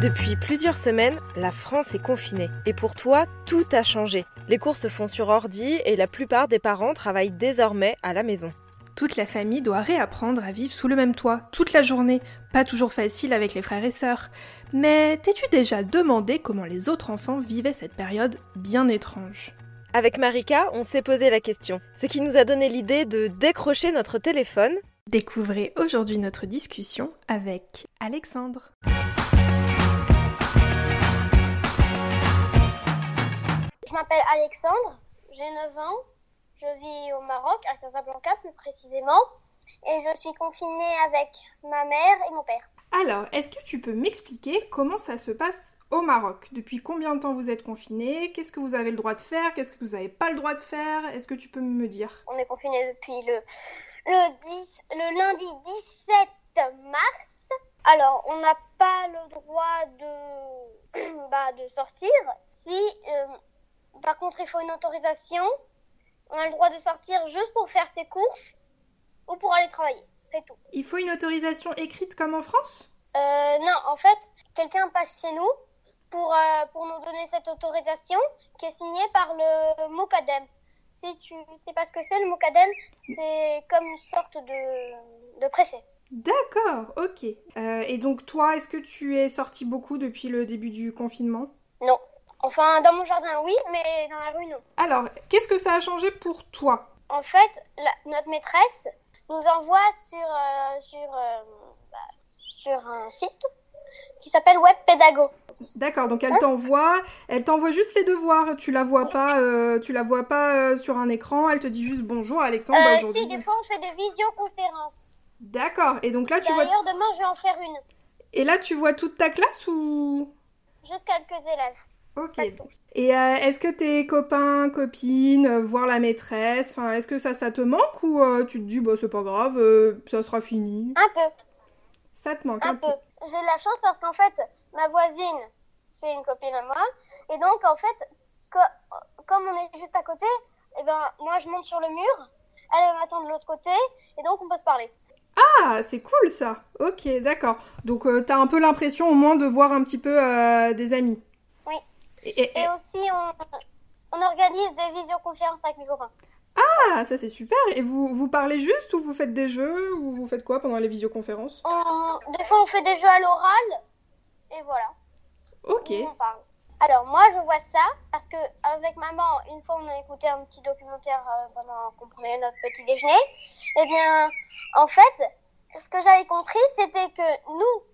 Depuis plusieurs semaines, la France est confinée. Et pour toi, tout a changé. Les cours se font sur ordi et la plupart des parents travaillent désormais à la maison. Toute la famille doit réapprendre à vivre sous le même toit, toute la journée. Pas toujours facile avec les frères et sœurs. Mais t'es-tu déjà demandé comment les autres enfants vivaient cette période bien étrange? Avec Marika, on s'est posé la question, ce qui nous a donné l'idée de décrocher notre téléphone. Découvrez aujourd'hui notre discussion avec Alexandre. Je m'appelle Alexandre, j'ai 9 ans, je vis au Maroc, à Casablanca plus précisément, et je suis confinée avec ma mère et mon père. Alors, est-ce que tu peux m'expliquer comment ça se passe au Maroc? Depuis combien de temps vous êtes confiné Qu'est-ce que vous avez le droit de faire? Qu'est-ce que vous n'avez pas le droit de faire? Est-ce que tu peux me dire? On est confiné depuis le, le, 10, le lundi 17 mars. Alors, on n'a pas le droit de, bah, de sortir si euh, par contre, il faut une autorisation. On a le droit de sortir juste pour faire ses courses ou pour aller travailler. C'est tout. Il faut une autorisation écrite comme en France? Euh, Non, en fait, quelqu'un passe chez nous pour, euh, pour nous donner cette autorisation qui est signée par le Mocadem. Si tu sais pas ce que c'est, le Mocadem, c'est comme une sorte de, de préfet. D'accord, ok. Euh, et donc toi, est-ce que tu es sorti beaucoup depuis le début du confinement? Non. Enfin, dans mon jardin, oui, mais dans la rue, non. Alors, qu'est-ce que ça a changé pour toi? En fait, notre maîtresse nous envoie sur, euh, sur, euh, bah, sur un site qui s'appelle Web Pédago. D'accord, donc elle t'envoie, elle t'envoie juste les devoirs. Tu la vois pas, euh, tu la vois pas sur un écran. Elle te dit juste bonjour Alexandre. Bah, aujourd'hui. Si, des fois on fait des visioconférences. D'accord. Et donc là tu vois. D'ailleurs demain je vais en faire une. Et là tu vois toute ta classe ou? Juste quelques élèves. Ok. Et euh, est-ce que tes copains, copines, euh, voir la maîtresse, enfin, est-ce que ça, ça te manque ou euh, tu te dis, bah, c'est pas grave, ça sera fini? Un peu. Ça te manque un, peu. J'ai de la chance parce qu'en fait, ma voisine, c'est une copine à moi. Et donc, en fait, comme on est juste à côté, eh ben, moi, je monte sur le mur, elle m'attend de l'autre côté, et donc on peut se parler. Ah, c'est cool ça. Ok, d'accord. Donc, t'as un peu l'impression au moins de voir un petit peu des amis. Et, aussi, on, on, organise des visioconférences avec mes copains. Ah, ça c'est super. Et vous, vous parlez juste ou vous faites des jeux ou vous faites quoi pendant les visioconférences? Des fois, on fait des jeux à l'oral. Et voilà. Ok. On parle. Alors, moi, je vois ça parce que avec maman, une fois, on a écouté un petit documentaire euh, pendant qu'on prenait notre petit déjeuner. Eh bien, en fait, ce que j'avais compris, c'était que nous,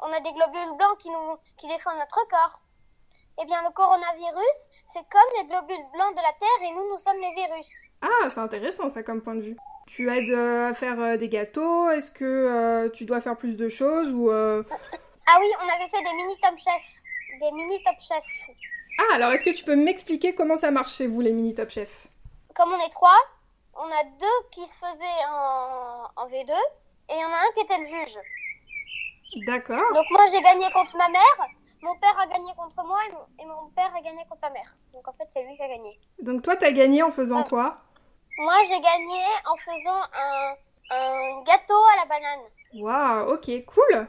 on a des globules blancs qui, nous, qui défendent notre corps. Eh bien, le coronavirus, c'est comme les globules blancs de la Terre et nous, nous sommes les virus. Ah, c'est intéressant ça comme point de vue. Tu aides euh, à faire euh, des gâteaux Est-ce que euh, tu dois faire plus de choses ou Ah oui, on avait fait des mini top chef. Des mini top chef. Ah, alors est-ce que tu peux m'expliquer comment ça marche chez vous les mini top chef Comme on est trois, on a deux qui se faisaient en, en V2 et il y en a un qui était le juge. D'accord. Donc moi j'ai gagné contre ma mère mon père a gagné contre moi et mon, père a gagné contre ma mère. Donc en fait, c'est lui qui a gagné. Donc toi, t'as gagné en faisant quoi? Moi, j'ai gagné en faisant un, un, gâteau à la banane. Waouh, ok, cool.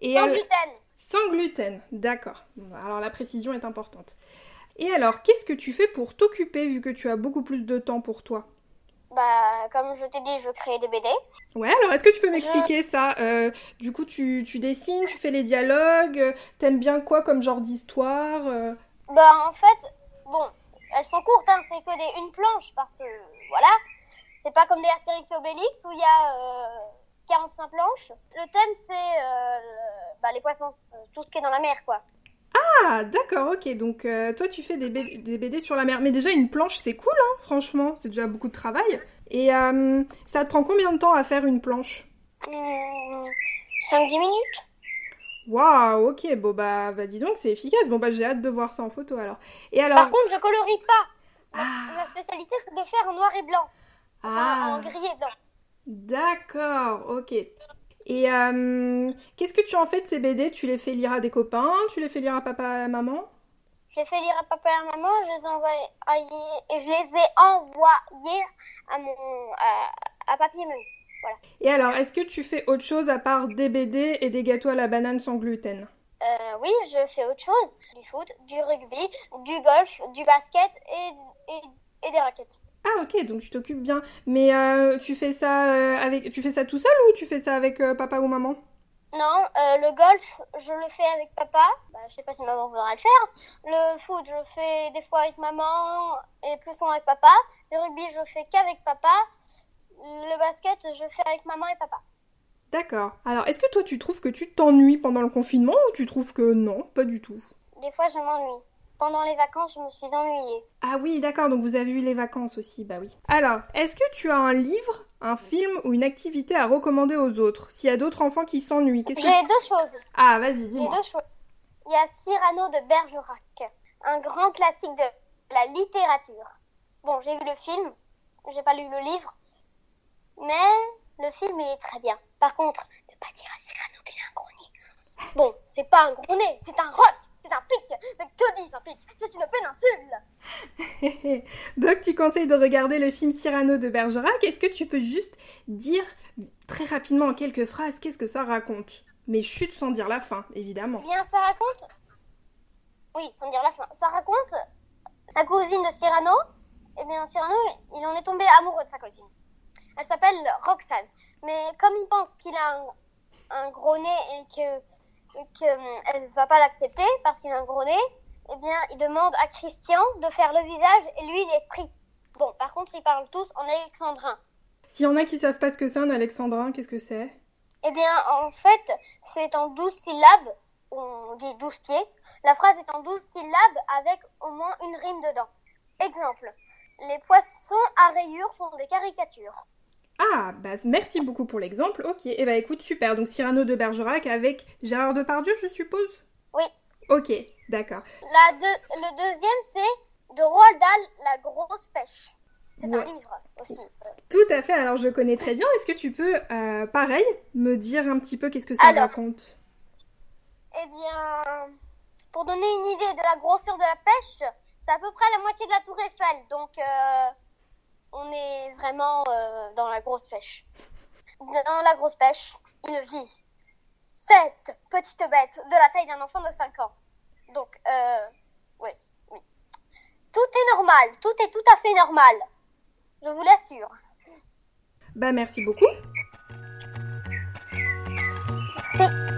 Et sans gluten. Sans gluten, d'accord. alors la précision est importante. Et alors, qu'est-ce que tu fais pour t'occuper vu que tu as beaucoup plus de temps pour toi? Bah, comme je t'ai dit, je crée des BD. Ouais, alors est-ce que tu peux m'expliquer ça euh, Du coup, tu, tu, dessines, tu fais les dialogues, euh, t'aimes bien quoi comme genre d'histoire euh? Bah, en fait, bon, elles sont courtes, hein, c'est que des une planche parce que voilà, c'est pas comme des Astérix et Obélix où il y a 45 planches. Le thème, c'est bah, les poissons, tout ce qui est dans la mer, quoi. Ah, d'accord, ok. Donc, euh, toi, tu fais des BD, sur la mer. Mais déjà, une planche, c'est cool, hein, franchement. C'est déjà beaucoup de travail. Et euh, ça te prend combien de temps à faire une planche? 5-10 mmh, minutes. Waouh, ok. Bon, bah, bah, dis donc, c'est efficace. Bon, bah, j'ai hâte de voir ça en photo, alors. Et alors... Par contre, je colorie pas. Ah. Ma spécialité, c'est de faire en noir et blanc. Enfin, ah. en gris et blanc. D'accord, ok. Et euh, qu'est-ce que tu en fais de ces BD Tu les fais lire à des copains? Tu les fais lire à papa et à maman? Je les fais lire à papa et à maman, je les ai et je les ai envoyés à mon à, papier même. Voilà. Et alors, est-ce que tu fais autre chose à part des BD et des gâteaux à la banane sans gluten? Euh, oui, je fais autre chose. Du foot, du rugby, du golf, du basket et, et, et des raquettes. Ah ok, donc tu t'occupes bien. Mais euh, tu fais ça euh, avec, tu fais ça tout seul ou tu fais ça avec euh, papa ou maman? Non, le golf, je le fais avec papa. Bah, je sais pas si maman voudra le faire. Le foot, je le fais des fois avec maman et plus souvent avec papa. Le rugby, je le fais qu'avec papa. Le basket, je le fais avec maman et papa. D'accord. Alors est-ce que toi tu trouves que tu t'ennuies pendant le confinement ou tu trouves que non, pas du tout Des fois, je m'ennuie. Pendant les vacances, je me suis ennuyée. Ah oui, d'accord, donc vous avez eu les vacances aussi, bah oui. Alors, est-ce que tu as un livre, un film ou une activité à recommander aux autres S'il y a d'autres enfants qui s'ennuient, qu'est-ce que J'ai deux choses. Ah, vas-y, J'ai dis-moi. deux choses. Il y a Cyrano de Bergerac, un grand classique de la littérature. Bon, j'ai vu le film, j'ai pas lu le livre, mais le film il est très bien. Par contre, ne pas dire à Cyrano qu'il a un gros nez. Bon, c'est pas un gros nez, c'est un roc, c'est un pic. Mais que dis-je un pic? C'est une péninsule. donc tu conseilles de regarder le film Cyrano de Bergerac. Est-ce que tu peux juste dire très rapidement en quelques phrases qu'est-ce que ça raconte? Mais chute sans dire la fin, évidemment. Eh bien, ça raconte. Oui, sans dire la fin. Ça raconte la cousine de Cyrano. Eh bien, Cyrano, il en est tombé amoureux de sa cousine. Elle s'appelle Roxane. Mais comme il pense qu'il a un, un gros nez et que qu'elle va pas l'accepter parce qu'il a un gros nez, eh bien, il demande à Christian de faire le visage et lui l'esprit. Bon, par contre, ils parlent tous en alexandrin. S'il y en a qui savent pas ce que c'est un alexandrin, qu'est-ce que c'est? Eh bien, en fait, c'est en 12 syllabes, on dit 12 pieds. La phrase est en 12 syllabes avec au moins une rime dedans. Exemple, les poissons à rayures font des caricatures. Ah, bah merci beaucoup pour l'exemple. Ok, et bah écoute, super. Donc Cyrano de Bergerac avec Gérard Depardieu, je suppose? Oui. Ok, d'accord. La le deuxième, c'est de Roald Dahl, La grosse pêche. C'est un livre aussi. Tout à fait, alors je connais très bien. Est-ce que tu peux, euh, pareil, me dire un petit peu qu'est-ce que ça Alors. raconte? Eh bien, pour donner une idée de la grosseur de la pêche, c'est à peu près la moitié de la tour Eiffel. Donc, euh, on est vraiment euh, dans la grosse pêche. Dans la grosse pêche, il vit sept petites bêtes de la taille d'un enfant de 5 ans. Donc, euh, oui, oui. Tout est normal, tout est tout à fait normal. Je vous l'assure. Bah merci beaucoup. Merci.